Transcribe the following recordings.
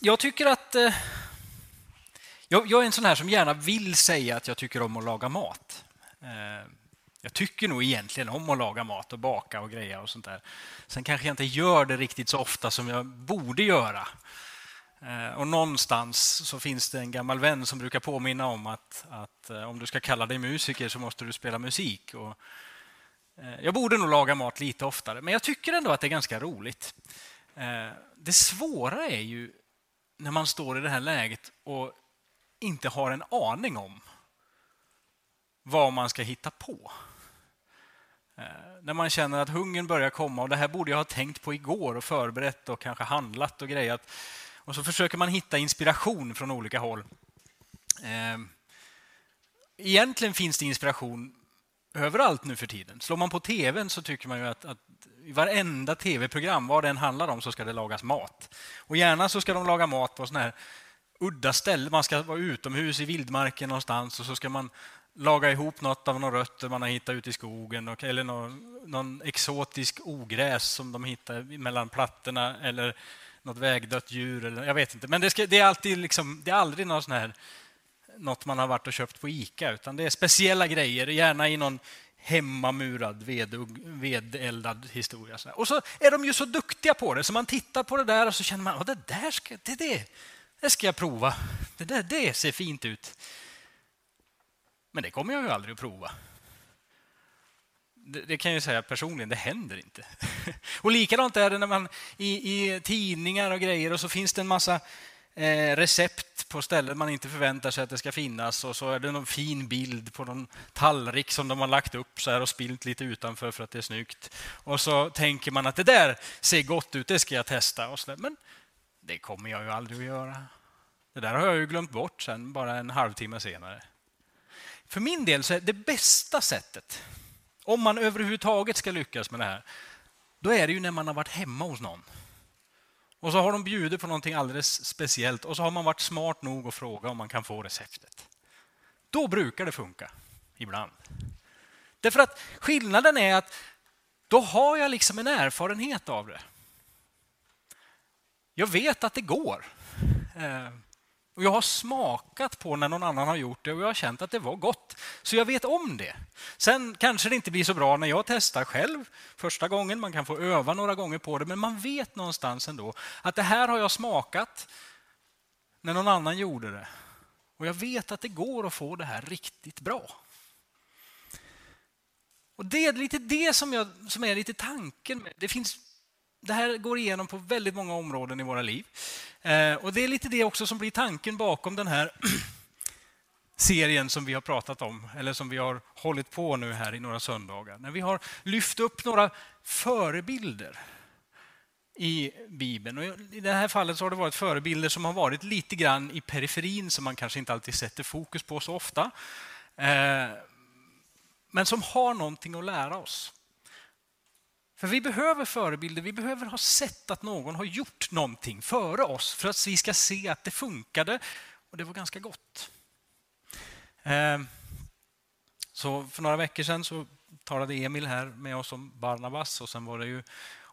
jag tycker att... Eh, jag, jag, är en sån här som gärna vill säga att jag tycker om att laga mat. Eh, jag tycker nog egentligen om att laga mat och baka och greja och sånt där. Sen kanske jag inte gör det riktigt så ofta som jag borde göra. Eh, och någonstans så finns det en gammal vän som brukar påminna om att, att eh, om du ska kalla dig musiker så måste du spela musik. Och eh, jag borde nog laga mat lite oftare, men jag tycker ändå att det är ganska roligt. Det svåra är ju när man står i det här läget och inte har en aning om vad man ska hitta på. Eh, när man känner att hungern börjar komma och det här borde jag ha tänkt på igår och förberett och kanske handlat och grejat. Och så försöker man hitta inspiration från olika håll. Eh, egentligen finns det inspiration överallt nu för tiden. Slår man på tvn så tycker man ju att, att i varenda tv-program, vad det än handlar om, så ska det lagas mat. Och gärna så ska de laga mat på sådana här udda ställen. Man ska vara utomhus i vildmarken någonstans och så ska man laga ihop något av några rötter man har hittat ute i skogen eller någon, någon exotisk ogräs som de hittar mellan plattorna eller något vägdött djur. Eller, jag vet inte. Men det, ska, det är, alltid liksom, det är aldrig någon sån här, något man har varit och köpt på Ica, utan det är speciella grejer, gärna i någon hemmamurad, vedeldad historia. Och så är de ju så duktiga på det, så man tittar på det där och så känner man att det där ska, det, det, det ska jag prova. Det där det ser fint ut. Men det kommer jag ju aldrig att prova det, det, kan jag säga personligen, det händer inte. Och likadant är det när man i, i tidningar och grejer och så finns det en massa Eh, recept på ställen man inte förväntar sig att det ska finnas och så är det någon fin bild på någon tallrik som de har lagt upp så här och spilt lite utanför för att det är snyggt. Och så tänker man att det där ser gott ut, det ska jag testa. Och så där. Men det kommer jag ju aldrig att göra. Det där har jag ju glömt bort sen, bara en halvtimme senare. För min del så är det bästa sättet om man överhuvudtaget ska lyckas med det här, då är det ju när man har varit hemma hos någon. Och så har de bjudit på någonting alldeles speciellt och så har man varit smart nog att fråga om man kan få receptet. Då brukar det funka, ibland. Därför att skillnaden är att då har jag liksom en erfarenhet av det. Jag vet att det går. Eh, och jag har smakat på när någon annan har gjort det och jag har känt att det var gott. Så jag vet om det. Sen kanske det inte blir så bra när jag testar själv första gången. Man kan få öva några gånger på det, men man vet någonstans ändå att det här har jag smakat när någon annan gjorde det. Och jag vet att det går att få det här riktigt bra. Och Det är lite det som, jag, som är lite tanken. Det finns det här går igenom på väldigt många områden i våra liv. Eh, och Det är lite det också som blir tanken bakom den här serien som vi har pratat om, eller som vi har hållit på nu här i några söndagar. När vi har lyft upp några förebilder i Bibeln. Och I det här fallet så har det varit förebilder som har varit lite grann i periferin, som man kanske inte alltid sätter fokus på så ofta. Eh, men som har någonting att lära oss. För vi behöver förebilder, vi behöver ha sett att någon har gjort någonting före oss för att vi ska se att det funkade och det var ganska gott. Ehm, så för några veckor sedan så talade Emil här med oss om Barnabas och sen var det ju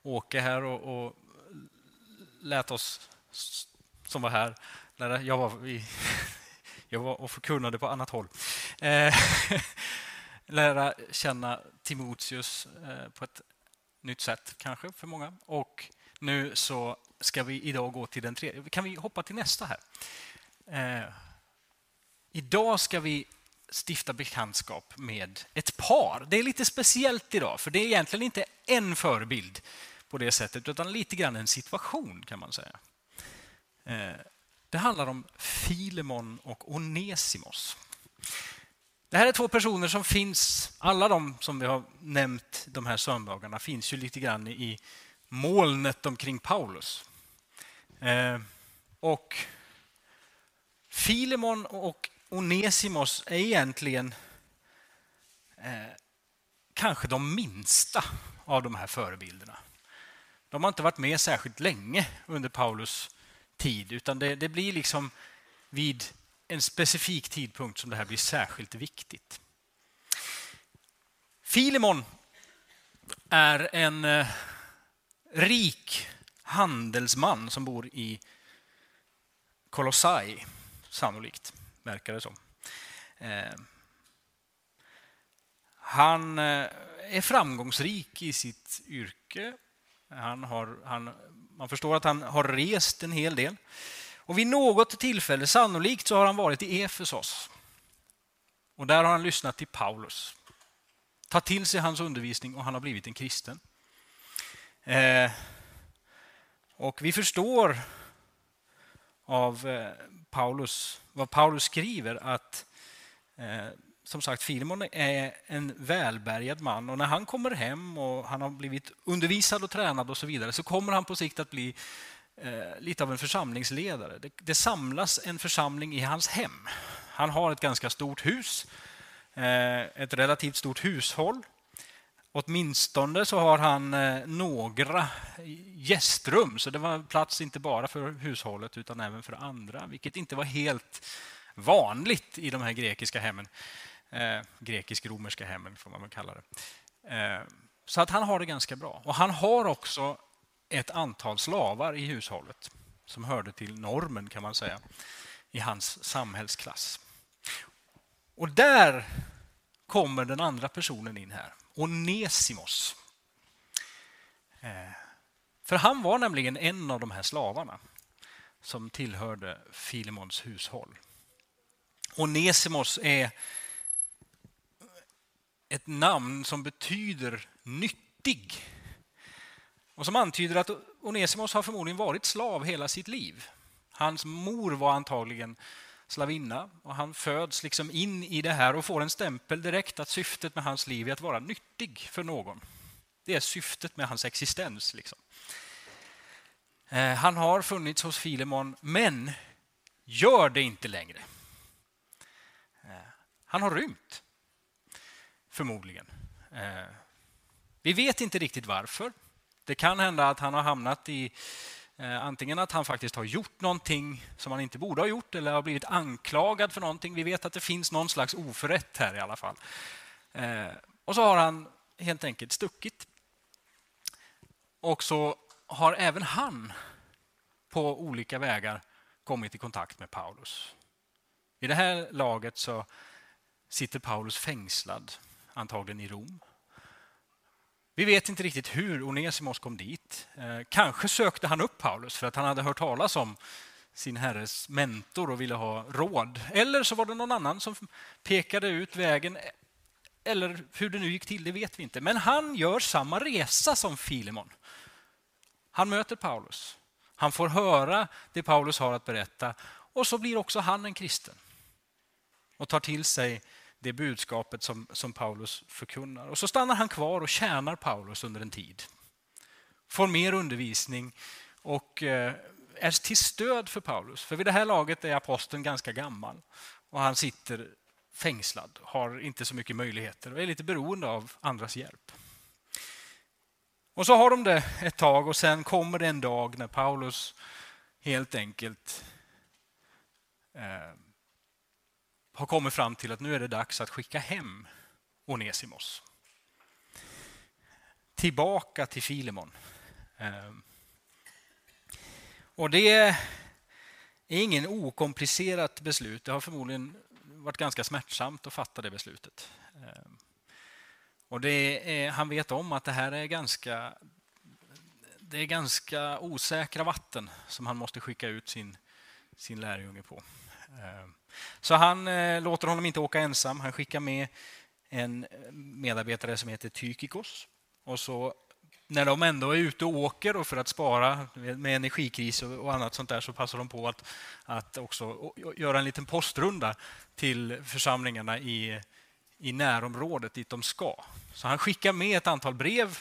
Åke här och, och lät oss som var här. Jag var, i, jag var och förkunnade på annat håll. Ehm, lära känna Timoteus eh, på ett nytt sätt kanske för många. Och nu så ska vi idag gå till den tredje. Kan vi hoppa till nästa här? Eh, idag ska vi stifta bekantskap med ett par. Det är lite speciellt idag, för det är egentligen inte en förebild på det sättet, utan lite grann en situation kan man säga. Eh, det handlar om Filemon och Onesimos. Det här är två personer som finns, alla de som vi har nämnt de här söndagarna finns ju lite grann i molnet omkring Paulus. Eh, och Filemon och Onesimos är egentligen eh, kanske de minsta av de här förebilderna. De har inte varit med särskilt länge under Paulus tid, utan det, det blir liksom vid en specifik tidpunkt som det här blir särskilt viktigt. Filemon är en eh, rik handelsman som bor i Kolossai, sannolikt, verkar det som. Eh, han eh, är framgångsrik i sitt yrke. Han har, han, man förstår att han har rest en hel del. Och vid något tillfälle, sannolikt, så har han varit i Efesos. Och där har han lyssnat till Paulus. Tagit till sig hans undervisning och han har blivit en kristen. Eh, och vi förstår av eh, Paulus, vad Paulus skriver att eh, som sagt, Filemon är en välbärgad man och när han kommer hem och han har blivit undervisad och tränad och så vidare så kommer han på sikt att bli eh, lite av en församlingsledare. Det, det, samlas en församling i hans hem. Han har ett ganska stort hus, eh, ett relativt stort hushåll. Åtminstone så har han eh, några gästrum, så det var plats inte bara för hushållet utan även för andra, vilket inte var helt vanligt i de här grekiska hemmen. Eh, Grekisk-romerska hemmen får man väl kalla det. Eh, så att han har det ganska bra. Och han har också ett antal slavar i hushållet som hörde till normen kan man säga i hans samhällsklass. Och där kommer den andra personen in här, Onesimos. Eh, för han var nämligen en av de här slavarna som tillhörde Filemons hushåll. Onesimos är ett namn som betyder nyttig. Och som antyder att Onesimos har förmodligen varit slav hela sitt liv. Hans mor var antagligen slavinna och han föds liksom in i det här och får en stämpel direkt att syftet med hans liv är att vara nyttig för någon. Det är syftet med hans existens. Liksom. Eh, han har funnits hos Filemon, men gör det inte längre. Eh, han har rymt förmodligen. Eh, vi vet inte riktigt varför. Det kan hända att han har hamnat i eh, antingen att han faktiskt har gjort någonting som han inte borde ha gjort eller har blivit anklagad för någonting. Vi vet att det finns någon slags oförrätt här i alla fall. Eh, och så har han helt enkelt stuckit. Och så har även han på olika vägar kommit i kontakt med Paulus. I det här laget så sitter Paulus fängslad antagligen i Rom. Vi vet inte riktigt hur Onesimos kom dit. Eh, kanske sökte han upp Paulus för att han hade hört talas om sin herres mentor och ville ha råd. Eller så var det någon annan som pekade ut vägen. Eller hur det nu gick till, det vet vi inte. Men han gör samma resa som Filemon. Han möter Paulus. Han får höra det Paulus har att berätta och så blir också han en kristen och tar till sig det budskapet som, som Paulus förkunnar. Och så stannar han kvar och tjänar Paulus under en tid. Får mer undervisning och eh, är till stöd för Paulus. För vid det här laget är aposteln ganska gammal och han sitter fängslad, har inte så mycket möjligheter och är lite beroende av andras hjälp. Och så har de det ett tag och sen kommer det en dag när Paulus helt enkelt eh, har kommit fram till att nu är det dags att skicka hem Onesimos. Tillbaka till Filemon. Ehm. Och det är ingen okomplicerat beslut. Det har förmodligen varit ganska smärtsamt att fatta det beslutet. Ehm. Och det är, han vet om att det här är ganska, det är ganska osäkra vatten som han måste skicka ut sin, sin lärjunge på. Ehm. Så han eh, låter honom inte åka ensam. Han skickar med en medarbetare som heter Tykikos. Och så när de ändå är ute och åker och för att spara med energikris och annat sånt där så passar de på att, att också göra en liten postrunda till församlingarna i, i närområdet dit de ska. Så han skickar med ett antal brev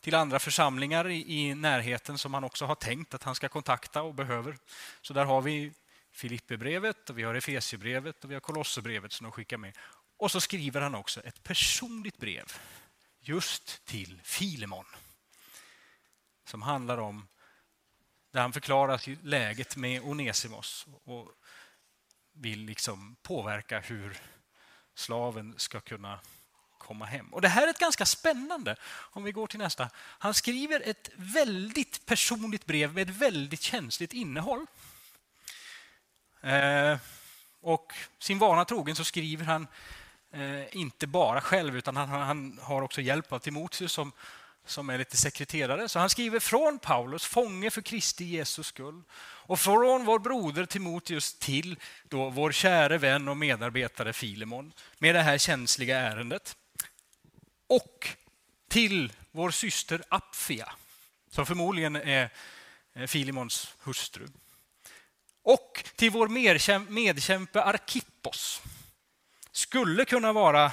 till andra församlingar i, i närheten som han också har tänkt att han ska kontakta och behöver. Så där har vi Filipperbrevet, och vi har Efesierbrevet och vi har Kolosserbrevet som de skickar med. Och så skriver han också ett personligt brev just till Filemon. Som handlar om, där han förklarar läget med Onesimos och vill liksom påverka hur slaven ska kunna komma hem. Och Det här är ett ganska spännande, om vi går till nästa. Han skriver ett väldigt personligt brev med ett väldigt känsligt innehåll. Eh, och sin vana trogen så skriver han eh, inte bara själv utan han, har också hjälp av Timoteus som, som är lite sekreterare. Så han skriver från Paulus, fånge för Kristi Jesus skull och från vår broder Timoteus till då vår käre vän och medarbetare Filemon med det här känsliga ärendet. Och till vår syster Apfia, som förmodligen är eh, Filimons hustru. Och till vår medkämpe Arkippos. Skulle kunna vara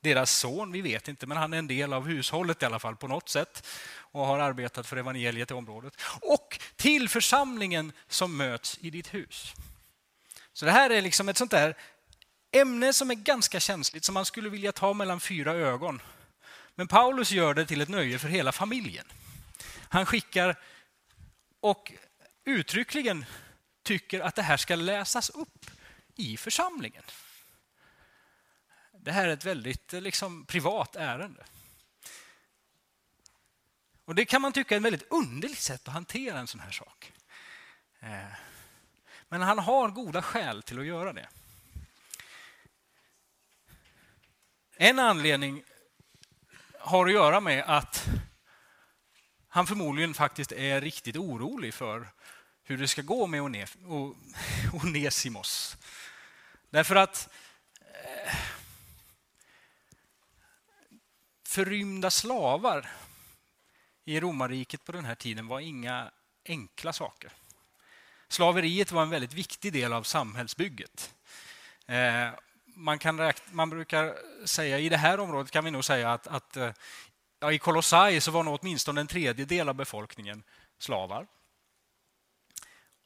deras son, vi vet inte, men han är en del av hushållet i alla fall på något sätt och har arbetat för evangeliet i området. Och till församlingen som möts i ditt hus. Så det här är liksom ett sånt där ämne som är ganska känsligt, som man skulle vilja ta mellan fyra ögon. Men Paulus gör det till ett nöje för hela familjen. Han skickar och uttryckligen tycker att det här ska läsas upp i församlingen. Det här är ett väldigt eh, liksom, privat ärende. Och Det kan man tycka är ett väldigt underligt sätt att hantera en sån här sak. Eh, men han har goda skäl till att göra det. En anledning har att göra med att han förmodligen faktiskt är riktigt orolig för hur det ska gå med Onesimos. Därför att eh, förrymda slavar i romarriket på den här tiden var inga enkla saker. Slaveriet var en väldigt viktig del av samhällsbygget. Eh, man, kan räkna, man brukar säga, i det här området kan vi nog säga att, att eh, ja, i Kolossai så var nog åtminstone en tredjedel av befolkningen slavar.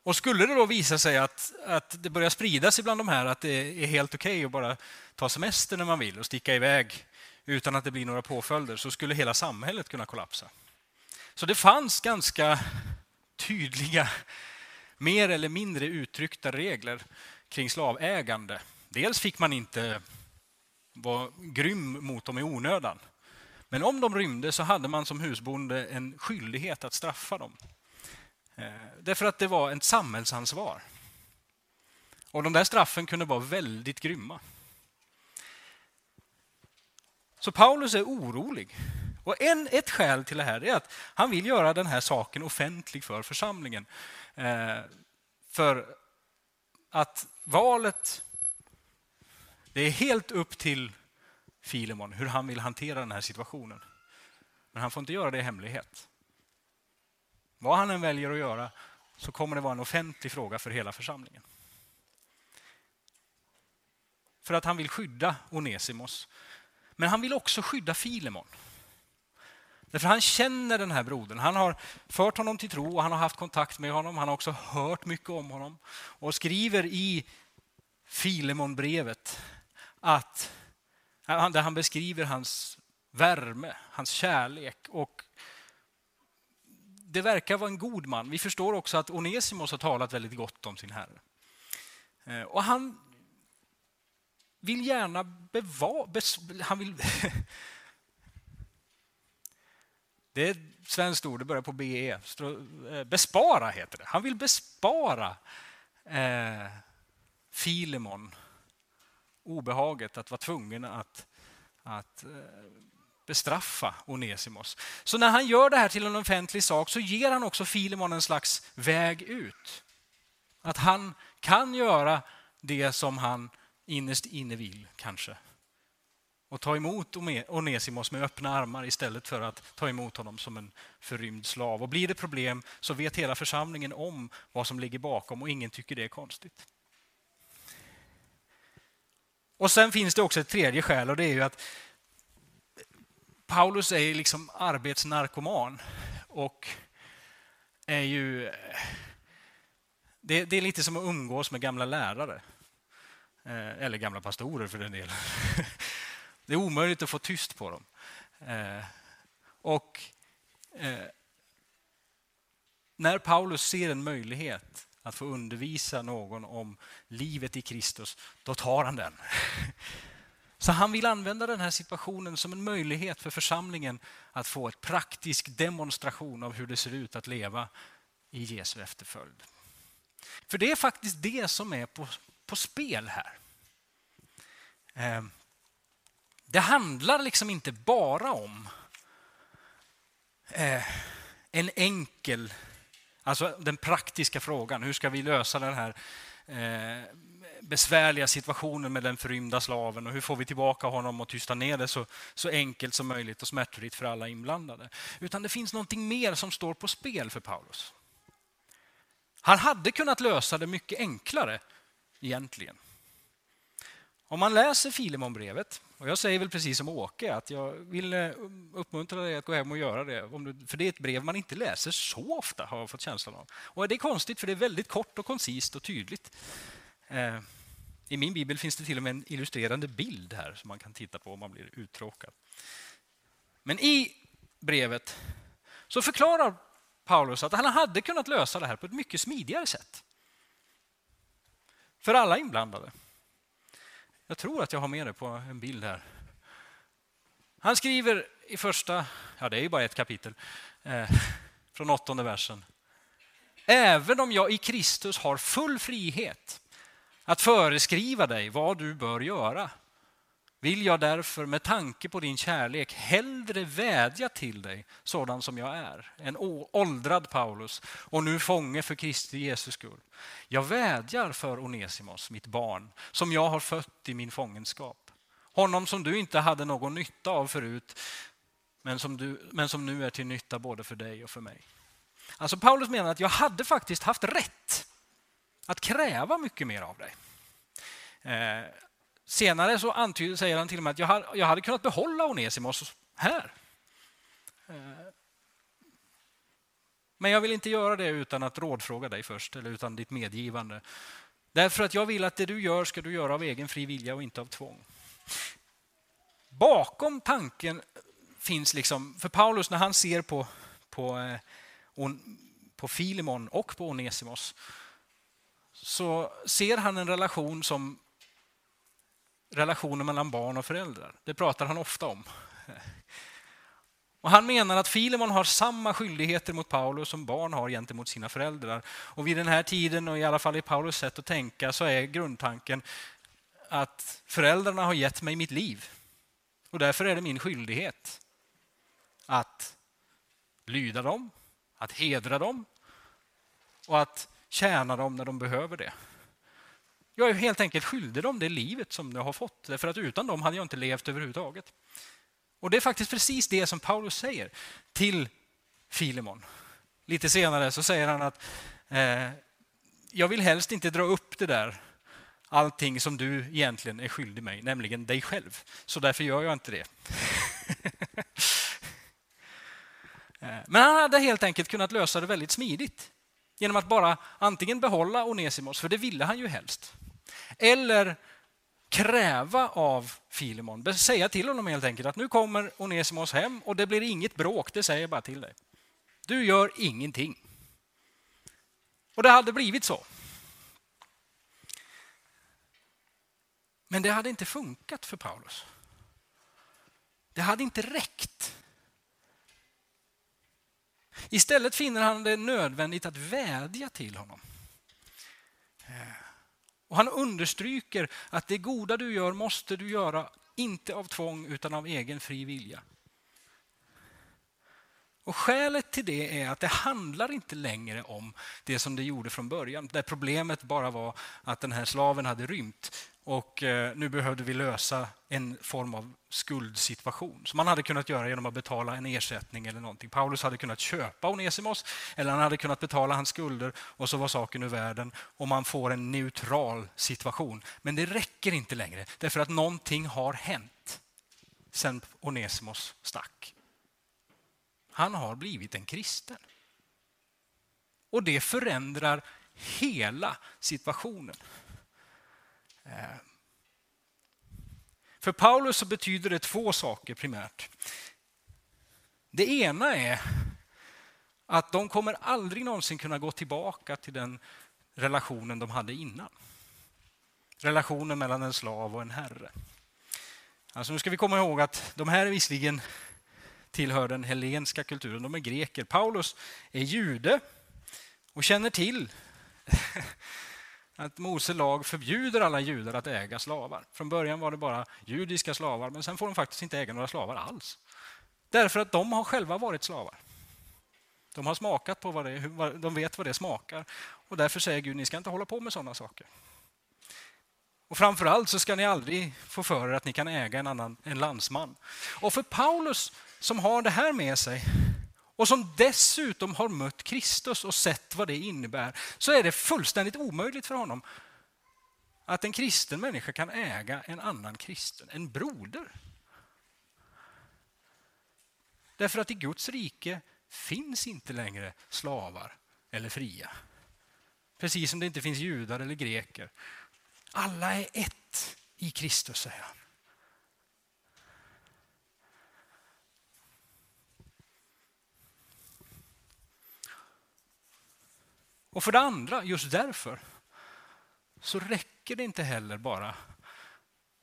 Och skulle det då visa sig att, att det börjar spridas bland de här att det är helt okej okay att bara ta semester när man vill och sticka iväg utan att det blir några påföljder så skulle hela samhället kunna kollapsa. Så det fanns ganska tydliga, mer eller mindre uttryckta regler kring slavägande. Dels fick man inte vara grym mot dem i onödan. Men om de rymde så hade man som husbonde en skyldighet att straffa dem. Eh, därför att det var ett samhällsansvar. Och de där straffen kunde vara väldigt grymma. Så Paulus är orolig. Och en, ett skäl till det här är att han vill göra den här saken offentlig för församlingen. Eh, för att valet, det är helt upp till Filemon hur han vill hantera den här situationen. Men han får inte göra det i hemlighet. Vad han än väljer att göra så kommer det vara en offentlig fråga för hela församlingen. För att han vill skydda Onesimos. Men han vill också skydda Filemon. Därför han känner den här brodern. Han har fört honom till tro och han har haft kontakt med honom. Han har också hört mycket om honom och skriver i Filemonbrevet att där han beskriver hans värme, hans kärlek och det verkar vara en god man. Vi förstår också att Onesimos har talat väldigt gott om sin herre. Eh, och han vill gärna bevara... Han vill, det är ett svenskt ord, det börjar på BE. Eh, bespara heter det. Han vill bespara eh, Filemon obehaget att vara tvungen att, att eh, bestraffa Onesimos. Så när han gör det här till en offentlig sak så ger han också Filemon en slags väg ut. Att han kan göra det som han innerst inne vill, kanske. Och ta emot Onesimos med öppna armar istället för att ta emot honom som en förrymd slav. Och blir det problem så vet hela församlingen om vad som ligger bakom och ingen tycker det är konstigt. Och sen finns det också ett tredje skäl och det är ju att Paulus är liksom arbetsnarkoman och är ju... Det, det, är lite som att umgås med gamla lärare. Eh, eller gamla pastorer för den delen. Det är omöjligt att få tyst på dem. Eh, och eh, när Paulus ser en möjlighet att få undervisa någon om livet i Kristus, då tar han den. Så han vill använda den här situationen som en möjlighet för församlingen att få en praktisk demonstration av hur det ser ut att leva i Jesu efterföljd. För det är faktiskt det som är på, på spel här. Eh, det handlar liksom inte bara om eh, en enkel, alltså den praktiska frågan. Hur ska vi lösa den här eh, besvärliga situationen med den förrymda slaven och hur får vi tillbaka honom och tysta ner det så, så enkelt som möjligt och smärtfritt för alla inblandade. Utan det finns någonting mer som står på spel för Paulus. Han hade kunnat lösa det mycket enklare egentligen. Om man läser Filemonbrevet, och jag säger väl precis som Åke att jag vill eh, uppmuntra dig att gå hem och göra det, för det är ett brev man inte läser så ofta har jag fått känslan av. Och det är konstigt för det är väldigt kort och koncist och tydligt. Eh, I min bibel finns det till och med en illustrerande bild här som man kan titta på om man blir uttråkad. Men i brevet så förklarar Paulus att han hade kunnat lösa det här på ett mycket smidigare sätt. För alla inblandade. Jag tror att jag har med det på en bild här. Han skriver i första, ja det är ju bara ett kapitel, eh, från åttonde versen. Även om jag i Kristus har full frihet att föreskriva dig vad du bör göra vill jag därför med tanke på din kärlek hellre vädja till dig sådan som jag är. En åldrad Paulus och nu fånge för Kristi Jesus skull. Jag vädjar för Onesimos, mitt barn, som jag har fött i min fångenskap. Honom som du inte hade någon nytta av förut, men som, du, men som nu är till nytta både för dig och för mig. Alltså Paulus menar att jag hade faktiskt haft rätt att kräva mycket mer av dig. Eh, senare så antyder, säger han till och med att jag hade, jag hade kunnat behålla Onesimos här. Eh, men jag vill inte göra det utan att rådfråga dig först, eller utan ditt medgivande. Därför att jag vill att det du gör ska du göra av egen fri vilja och inte av tvång. Bakom tanken finns liksom, för Paulus när han ser på, på, eh, på Filimon och på Onesimos så ser han en relation som relationen mellan barn och föräldrar. Det pratar han ofta om. Och han menar att Filemon har samma skyldigheter mot Paulus som barn har gentemot sina föräldrar. Och vid den här tiden, och i alla fall i Paulus sätt att tänka, så är grundtanken att föräldrarna har gett mig mitt liv. Och därför är det min skyldighet att lyda dem, att hedra dem och att tjäna dem när de behöver det. Jag är helt enkelt skyldig dem det livet som jag har fått, för att utan dem hade jag inte levt överhuvudtaget. Och det är faktiskt precis det som Paulus säger till Filemon. Lite senare så säger han att eh, jag vill helst inte dra upp det där allting som du egentligen är skyldig mig, nämligen dig själv. Så därför gör jag inte det. Eh, men han hade helt enkelt kunnat lösa det väldigt smidigt genom att bara antingen behålla Onesimos, för det ville han ju helst, eller kräva av Filemon, säga till honom helt enkelt att nu kommer Onesimos hem och det blir inget bråk, det säger jag bara till dig. Du gör ingenting. Och det hade blivit så. Men det hade inte funkat för Paulus. Det hade inte räckt. Istället finner han det nödvändigt att vädja till honom. Eh, och Han understryker att det goda du gör måste du göra, inte av tvång utan av egen fri vilja. Och Skälet till det är att det handlar inte längre om det som det gjorde från början, där problemet bara var att den här slaven hade rymt och eh, nu behövde vi lösa en form av skuldsituation som man hade kunnat göra genom att betala en ersättning eller någonting. Paulus hade kunnat köpa Onesimos eller han hade kunnat betala hans skulder och så var saken ur världen och man får en neutral situation. Men det räcker inte längre därför att någonting har hänt sen Onesimos stack. Han har blivit en kristen. Och det förändrar hela situationen. Eh, för Paulus så betyder det två saker primärt. Det ena är att de kommer aldrig någonsin kunna gå tillbaka till den relationen de hade innan. Relationen mellan en slav och en herre. Alltså nu ska vi komma ihåg att de här visserligen tillhör den helenska kulturen, de är greker. Paulus är jude och känner till att Mose lag förbjuder alla judar att äga slavar. Från början var det bara judiska slavar, men sen får de faktiskt inte äga några slavar alls. Därför att de har själva varit slavar. De har smakat på vad det är, de vet vad det smakar. Och därför säger Gud, ni ska inte hålla på med sådana saker. Och framförallt så ska ni aldrig få för er att ni kan äga en annan en landsman. Och för Paulus som har det här med sig och som dessutom har mött Kristus och sett vad det innebär, så är det fullständigt omöjligt för honom att en kristen människa kan äga en annan kristen, en broder. Därför att i Guds rike finns inte längre slavar eller fria. Precis som det inte finns judar eller greker. Alla är ett i Kristus, säger han. Och för det andra, just därför, så räcker det inte heller bara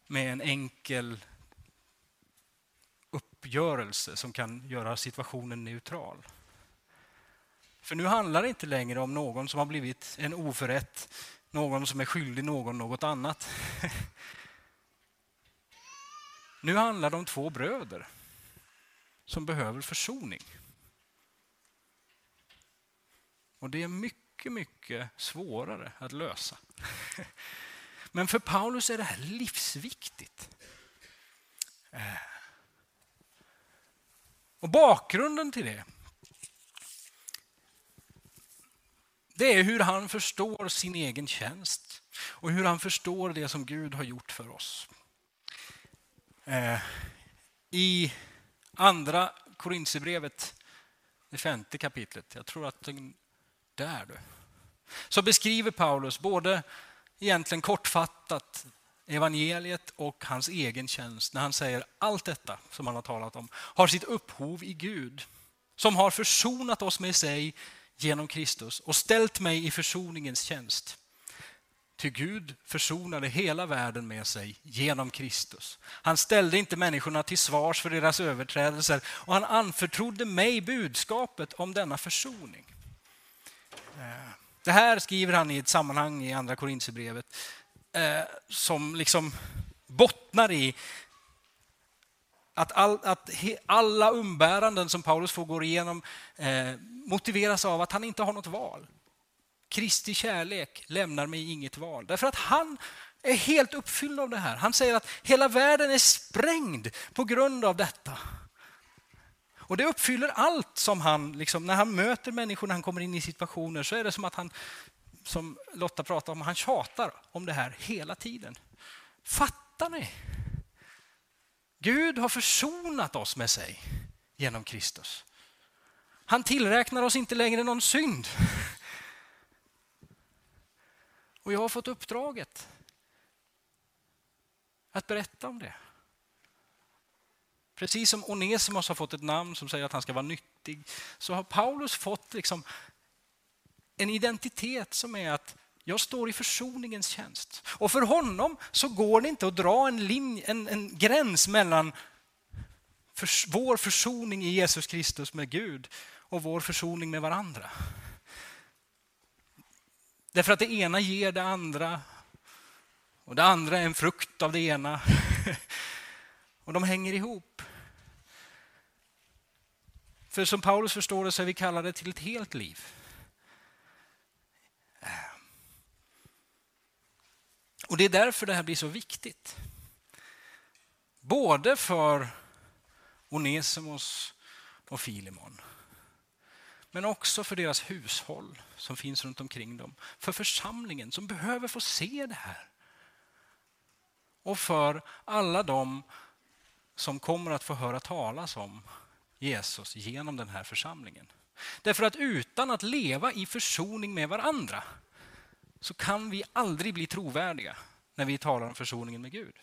med en enkel uppgörelse som kan göra situationen neutral. För nu handlar det inte längre om någon som har blivit en oförrätt, någon som är skyldig någon något annat. Nu handlar det om två bröder som behöver försoning. Och det är mycket, mycket mycket svårare att lösa. Men för Paulus är det här livsviktigt. Eh. Och bakgrunden till det, det är hur han förstår sin egen tjänst och hur han förstår det som Gud har gjort för oss. Eh, I andra Korintierbrevet, det femte kapitlet, jag tror att den, där du, så beskriver Paulus både egentligen kortfattat evangeliet och hans egen tjänst när han säger allt detta som han har talat om har sitt upphov i Gud som har försonat oss med sig genom Kristus och ställt mig i försoningens tjänst. Ty Gud försonade hela världen med sig genom Kristus. Han ställde inte människorna till svars för deras överträdelser och han anförtrodde mig budskapet om denna försoning. Det här skriver han i ett sammanhang i Andra Korintierbrevet eh, som liksom bottnar i att, all, att he, alla umbäranden som Paulus får gå igenom eh, motiveras av att han inte har något val. Kristi kärlek lämnar mig inget val. Därför att han är helt uppfylld av det här. Han säger att hela världen är sprängd på grund av detta. Och det uppfyller allt som han, liksom, när han möter människor, när han kommer in i situationer, så är det som att han som Lotta pratade om, han tjatar om det här hela tiden. Fattar ni? Gud har försonat oss med sig genom Kristus. Han tillräknar oss inte längre någon synd. Och jag har fått uppdraget att berätta om det. Precis som Onesimus har fått ett namn som säger att han ska vara nyttig, så har Paulus fått liksom en identitet som är att jag står i försoningens tjänst. Och för honom så går det inte att dra en, linje, en, en gräns mellan för, vår försoning i Jesus Kristus med Gud och vår försoning med varandra. Därför att det ena ger det andra och det andra är en frukt av det ena. Och de hänger ihop. För som Paulus förstår det så är vi kallade till ett helt liv. Äh. Och Det är därför det här blir så viktigt. Både för Onesimos och Filimon. Men också för deras hushåll som finns runt omkring dem. För församlingen som behöver få se det här. Och för alla de som kommer att få höra talas om Jesus genom den här församlingen. Därför att utan att leva i försoning med varandra så kan vi aldrig bli trovärdiga när vi talar om försoningen med Gud.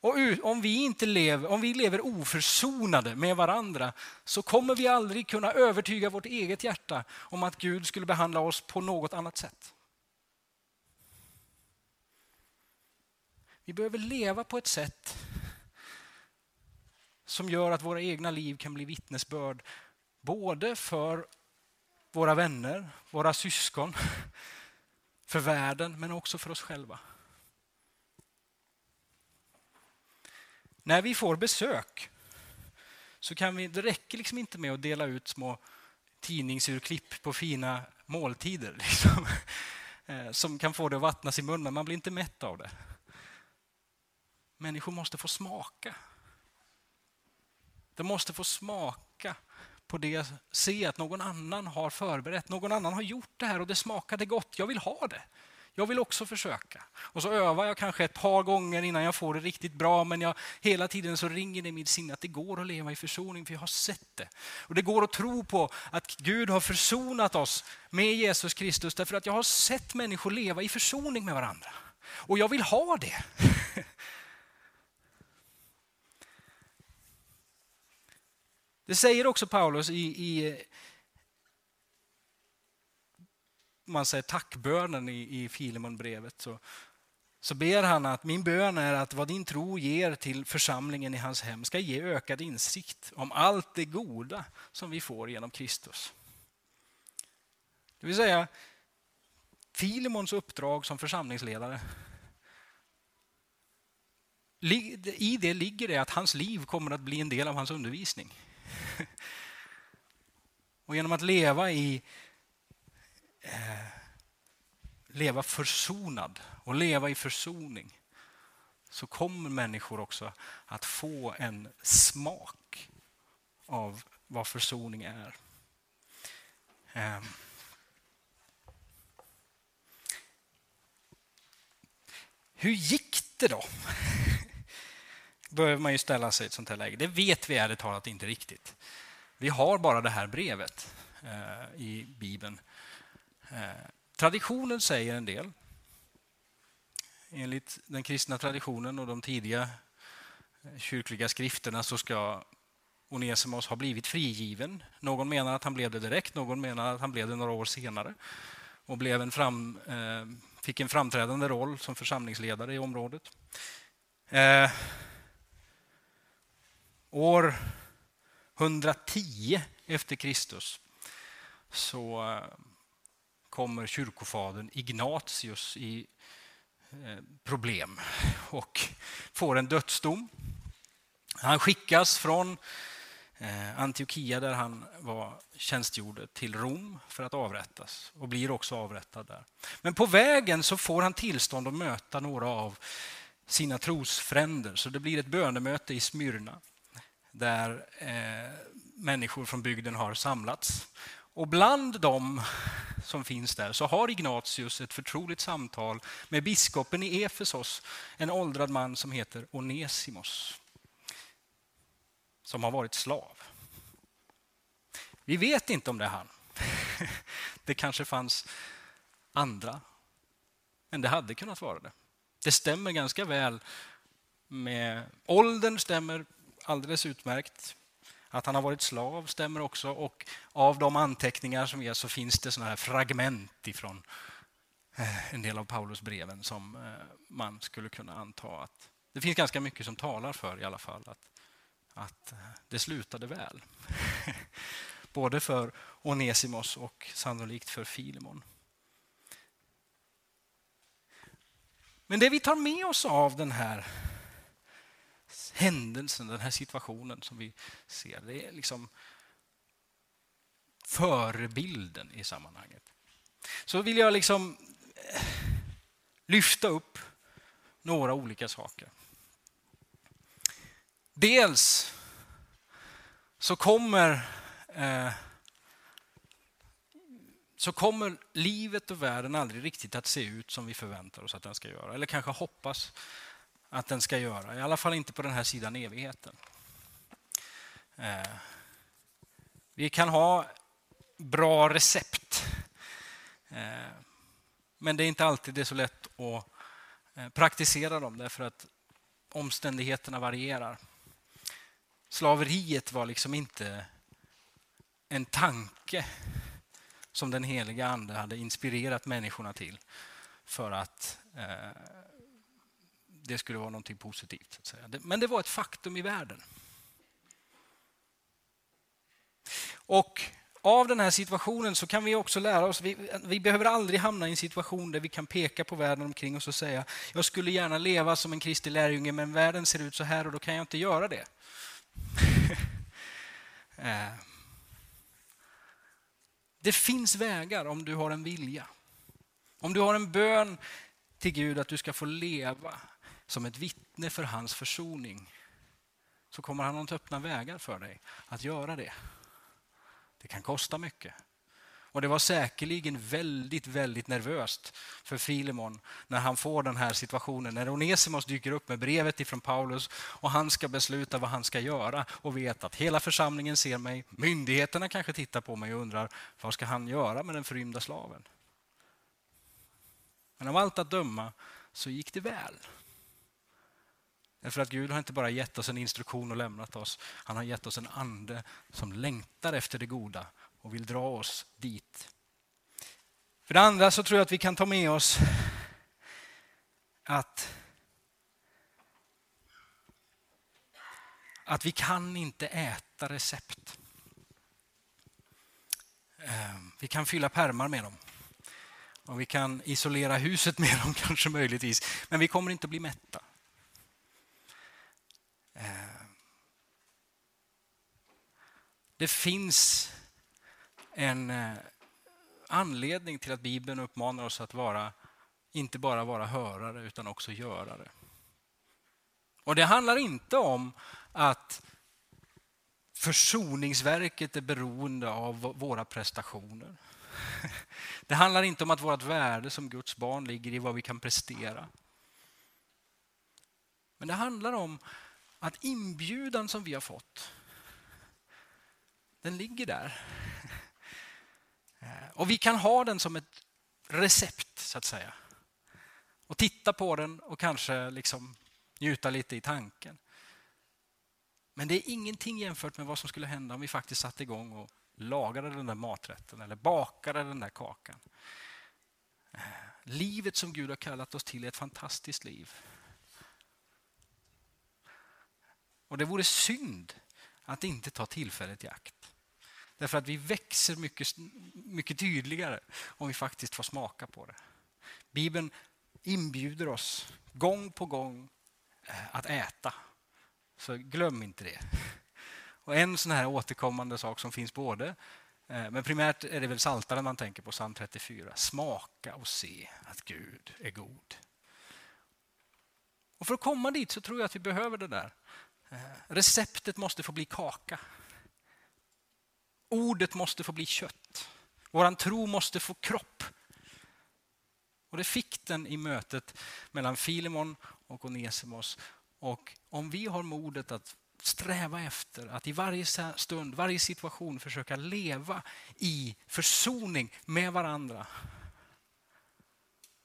Och om vi, inte lever, om vi lever oförsonade med varandra så kommer vi aldrig kunna övertyga vårt eget hjärta om att Gud skulle behandla oss på något annat sätt. Vi behöver leva på ett sätt som gör att våra egna liv kan bli vittnesbörd både för våra vänner, våra syskon, för världen men också för oss själva. När vi får besök så kan vi, det räcker liksom inte med att dela ut små tidningsurklipp på fina måltider liksom, eh, som kan få det att vattnas i munnen. Man blir inte mätt av det. Människor måste få smaka. De måste få smaka på det, se att någon annan har förberett, någon annan har gjort det här och det smakade gott. Jag vill ha det. Jag vill också försöka. Och så övar jag kanske ett par gånger innan jag får det riktigt bra, men jag, hela tiden så ringer det i mitt sinne att det går att leva i försoning, för jag har sett det. Och det går att tro på att Gud har försonat oss med Jesus Kristus, därför att jag har sett människor leva i försoning med varandra. Och jag vill ha det. Det säger också Paulus i, i man säger tackbönen i, i Filemonbrevet. Så, så ber han att min bön är att vad din tro ger till församlingen i hans hem ska ge ökad insikt om allt det goda som vi får genom Kristus. Det vill säga, Filemons uppdrag som församlingsledare i det ligger det att hans liv kommer att bli en del av hans undervisning. Och genom att leva i eh, leva försonad och leva i försoning så kommer människor också att få en smak av vad försoning är. Eh. Hur gick det då? Behöver man ju ställa sig i ett sånt här läge. Det vet vi ärligt talat inte riktigt. Vi har bara det här brevet eh, i Bibeln. Eh, traditionen säger en del. Enligt den kristna traditionen och de tidiga eh, kyrkliga skrifterna så ska Onesimos ha blivit frigiven. Någon menar att han blev det direkt, någon menar att han blev det några år senare och blev en fram, eh, fick en framträdande roll som församlingsledare i området. Eh, År 110 efter Kristus så eh, kommer kyrkofadern Ignatius i eh, problem och får en dödsdom. Han skickas från eh, Antiochia där han var tjänstgjorde till Rom för att avrättas och blir också avrättad där. Men på vägen så får han tillstånd att möta några av sina trosfränder så det blir ett bönemöte i Smyrna där eh, människor från bygden har samlats. Och bland dem som finns där så har Ignatius ett förtroligt samtal med biskopen i Efesos, en åldrad man som heter Onesimos, som har varit slav. Vi vet inte om det är han. Det kanske fanns andra, men det hade kunnat vara det. Det stämmer ganska väl med åldern, stämmer alldeles utmärkt. Att han har varit slav stämmer också och av de anteckningar som ges så finns det såna här fragment ifrån eh, en del av Paulus breven som eh, man skulle kunna anta att det finns ganska mycket som talar för i alla fall att, att eh, det slutade väl. Både för Onesimos och sannolikt för Filemon. Men det vi tar med oss av den här händelsen, den här situationen som vi ser. Det är liksom förebilden i sammanhanget. Så vill jag liksom eh, lyfta upp några olika saker. Dels så kommer eh, så kommer livet och världen aldrig riktigt att se ut som vi förväntar oss att den ska göra. Eller kanske hoppas att den ska göra. I alla fall inte på den här sidan evigheten. Eh, vi kan ha bra recept. Eh, men det är inte alltid det är så lätt att eh, praktisera dem därför att omständigheterna varierar. Slaveriet var liksom inte en tanke som den heliga Ande hade inspirerat människorna till för att det skulle vara något positivt. Så att säga. Men det var ett faktum i världen. Och av den här situationen så kan vi också lära oss, vi, vi, behöver aldrig hamna i en situation där vi kan peka på världen omkring oss och säga jag skulle gärna leva som en Kristi lärjunge men världen ser ut så här och då kan jag inte göra det. Eh. Det finns vägar om du har en vilja. Om du har en bön till Gud att du ska få leva som ett vittne för hans försoning så kommer han att öppna vägar för dig att göra det. Det kan kosta mycket. Och det var säkerligen väldigt, väldigt nervöst för Filemon när han får den här situationen. När Onesimos dyker upp med brevet ifrån Paulus och han ska besluta vad han ska göra och vet att hela församlingen ser mig. Myndigheterna kanske tittar på mig och undrar vad ska han göra med den förrymda slaven? Men av allt att döma så gick det väl. Därför att Gud har inte bara gett oss en instruktion och lämnat oss. Han har gett oss en ande som längtar efter det goda och vill dra oss dit. För det andra så tror jag att vi kan ta med oss att att vi kan inte äta recept. Ehm, vi kan fylla pärmar med dem. Och vi kan isolera huset med dem kanske möjligtvis. Men vi kommer inte bli mätta. Eh, det finns en eh, anledning till att Bibeln uppmanar oss att vara inte bara vara hörare utan också görare. Och Det handlar inte om att försoningsverket är beroende av våra prestationer. Det handlar inte om att vårt värde som Guds barn ligger i vad vi kan prestera. Men det handlar om att inbjudan som vi har fått, den ligger där. Eh, och vi kan ha den som ett recept, så att säga. Och titta på den och kanske liksom njuta lite i tanken. Men det är ingenting jämfört med vad som skulle hända om vi faktiskt satte igång och lagade den där maträtten eller bakade den där kakan. Eh, livet som Gud har kallat oss till är ett fantastiskt liv. Och det vore synd att inte ta tillfället i akt. Därför att vi växer mycket, mycket tydligare om vi faktiskt får smaka på det. Bibeln inbjuder oss gång på gång eh, att äta. Så glöm inte det. Och En sån här återkommande sak som finns både eh, men primärt är det väl Saltaren man tänker på, psalm 34. Smaka och se att Gud är god. Och För att komma dit så tror jag att vi behöver det där. Receptet måste få bli kaka. Ordet måste få bli kött. Vår tro måste få kropp. Och Det fick den i mötet mellan Filemon och Onesimos. Och om vi har modet att sträva efter att i varje stund, varje situation försöka leva i försoning med varandra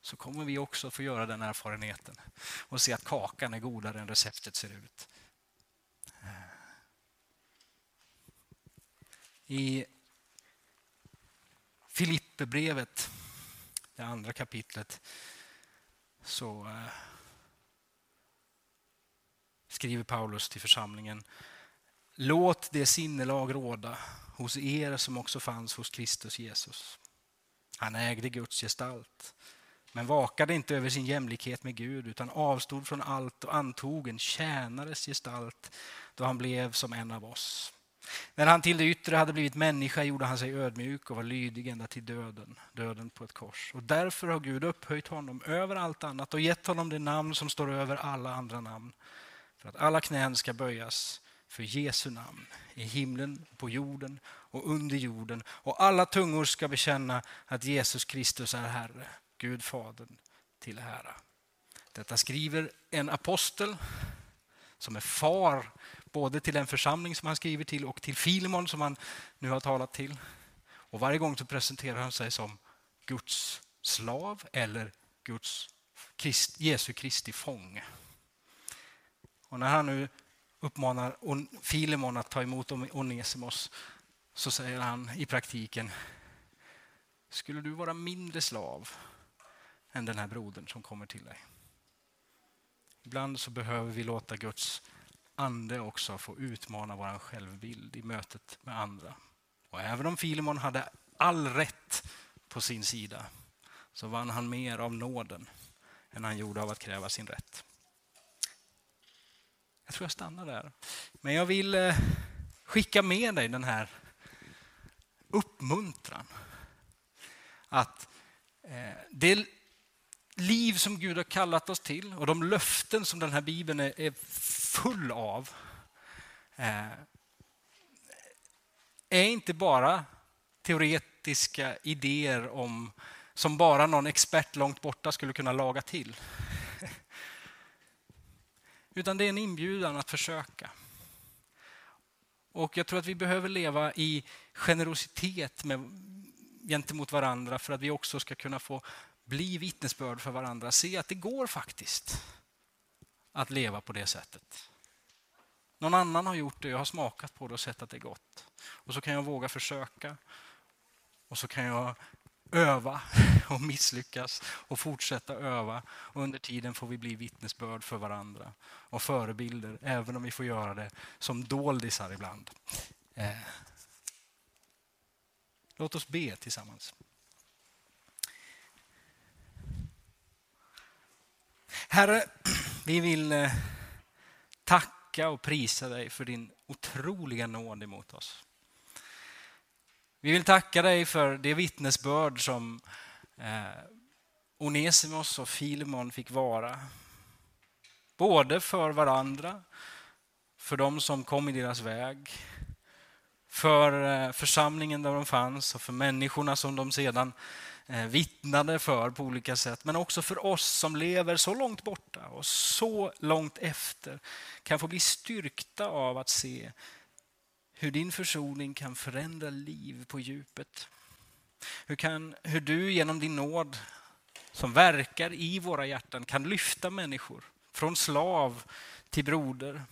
så kommer vi också få göra den erfarenheten och se att kakan är godare än receptet ser ut. I Filipperbrevet, det andra kapitlet, så eh, skriver Paulus till församlingen. Låt det sinnelag råda hos er som också fanns hos Kristus Jesus. Han ägde Guds gestalt, men vakade inte över sin jämlikhet med Gud utan avstod från allt och antog en tjänares gestalt då han blev som en av oss. När han till det yttre hade blivit människa gjorde han sig ödmjuk och var lydig ända till döden, döden på ett kors. Och därför har Gud upphöjt honom över allt annat och gett honom det namn som står över alla andra namn. För att alla knän ska böjas för Jesu namn i himlen, på jorden och under jorden. Och alla tungor ska bekänna att Jesus Kristus är Herre, Gud Fadern till ära. Detta skriver en apostel som är far både till den församling som han skriver till och till Filemon som han nu har talat till. Och Varje gång så presenterar han sig som Guds slav eller Guds Christ, Jesu Kristi fånge. Och när han nu uppmanar Filemon att ta emot Onesimos så säger han i praktiken Skulle du vara mindre slav än den här brodern som kommer till dig? Ibland så behöver vi låta Guds ande också få utmana vår självbild i mötet med andra Och även om Filimon hade all rätt på sin sida så vann han mer av nåden än han gjorde av att kräva sin rätt. Jag tror jag stannar där. Men jag vill eh, skicka med dig den här uppmuntran. Att eh, det liv som Gud har kallat oss till och de löften som den här bibeln är full av eh, är inte bara teoretiska idéer om, som bara någon expert långt borta skulle kunna laga till. Utan det är en inbjudan att försöka. Och jag tror att vi behöver leva i generositet med, gentemot varandra för att vi också ska kunna få bli vittnesbörd för varandra. Se att det går faktiskt att leva på det sättet. Någon annan har gjort det, jag har smakat på det och sett att det är gott. Och så kan jag våga försöka. Och så kan jag öva och misslyckas och fortsätta öva. Och under tiden får vi bli vittnesbörd för varandra och förebilder, även om vi får göra det som doldisar ibland. Eh. Låt oss be tillsammans. Herre, vi vill eh, tacka och prisa dig för din otroliga nåd emot oss. Vi vill tacka dig för det vittnesbörd som eh, Onesimos och Filemon fick vara. Både för varandra, för de som kom i deras väg, för eh, församlingen där de fanns och för människorna som de sedan Eh, vittnade för på olika sätt. Men också för oss som lever så långt borta och så långt efter kan få bli styrkta av att se hur din försoning kan förändra liv på djupet. Hur, kan, hur du genom din nåd som verkar i våra hjärtan kan lyfta människor från slav till broder.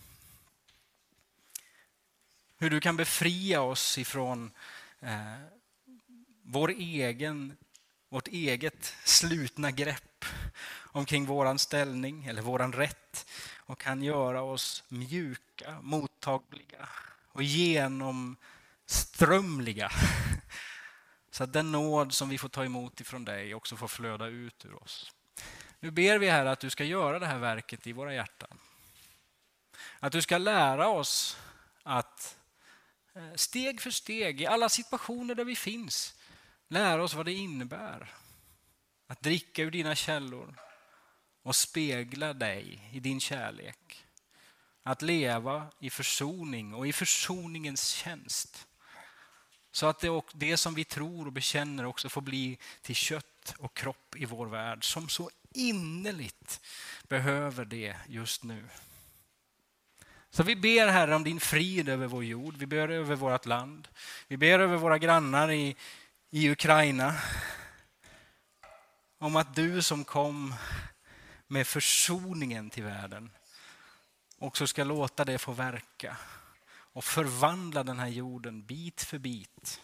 Hur du kan befria oss ifrån eh, vår egen, vårt eget slutna grepp omkring våran ställning eller våran rätt och kan göra oss mjuka, mottagliga och genomströmliga. Så att den nåd som vi får ta emot ifrån dig också får flöda ut ur oss. Nu ber vi här att du ska göra det här verket i våra hjärtan. Att du ska lära oss att eh, steg för steg, i alla situationer där vi finns, lära oss vad det innebär att dricka ur dina källor och spegla dig i din kärlek. Att leva i försoning och i försoningens tjänst. Så att det, det som vi tror och bekänner också får bli till kött och kropp i vår värld som så innerligt behöver det just nu. Så vi ber Herre om din frid över vår jord, vi ber över vårt land. Vi ber över våra grannar i, i Ukraina. Om att du som kom med försoningen till världen också ska låta det få verka och förvandla den här jorden bit för bit.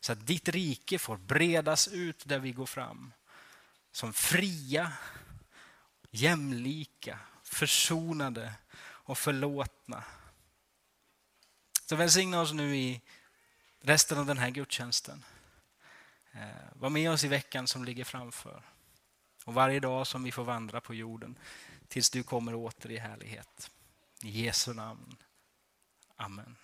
Så att ditt rike får bredas ut där vi går fram. Som fria, jämlika, försonade och förlåtna. Så välsigna oss nu i resten av den här gudstjänsten. Eh, var med oss i veckan som ligger framför. Och varje dag som vi får vandra på jorden tills du kommer åter i härlighet. I Jesu namn. Amen.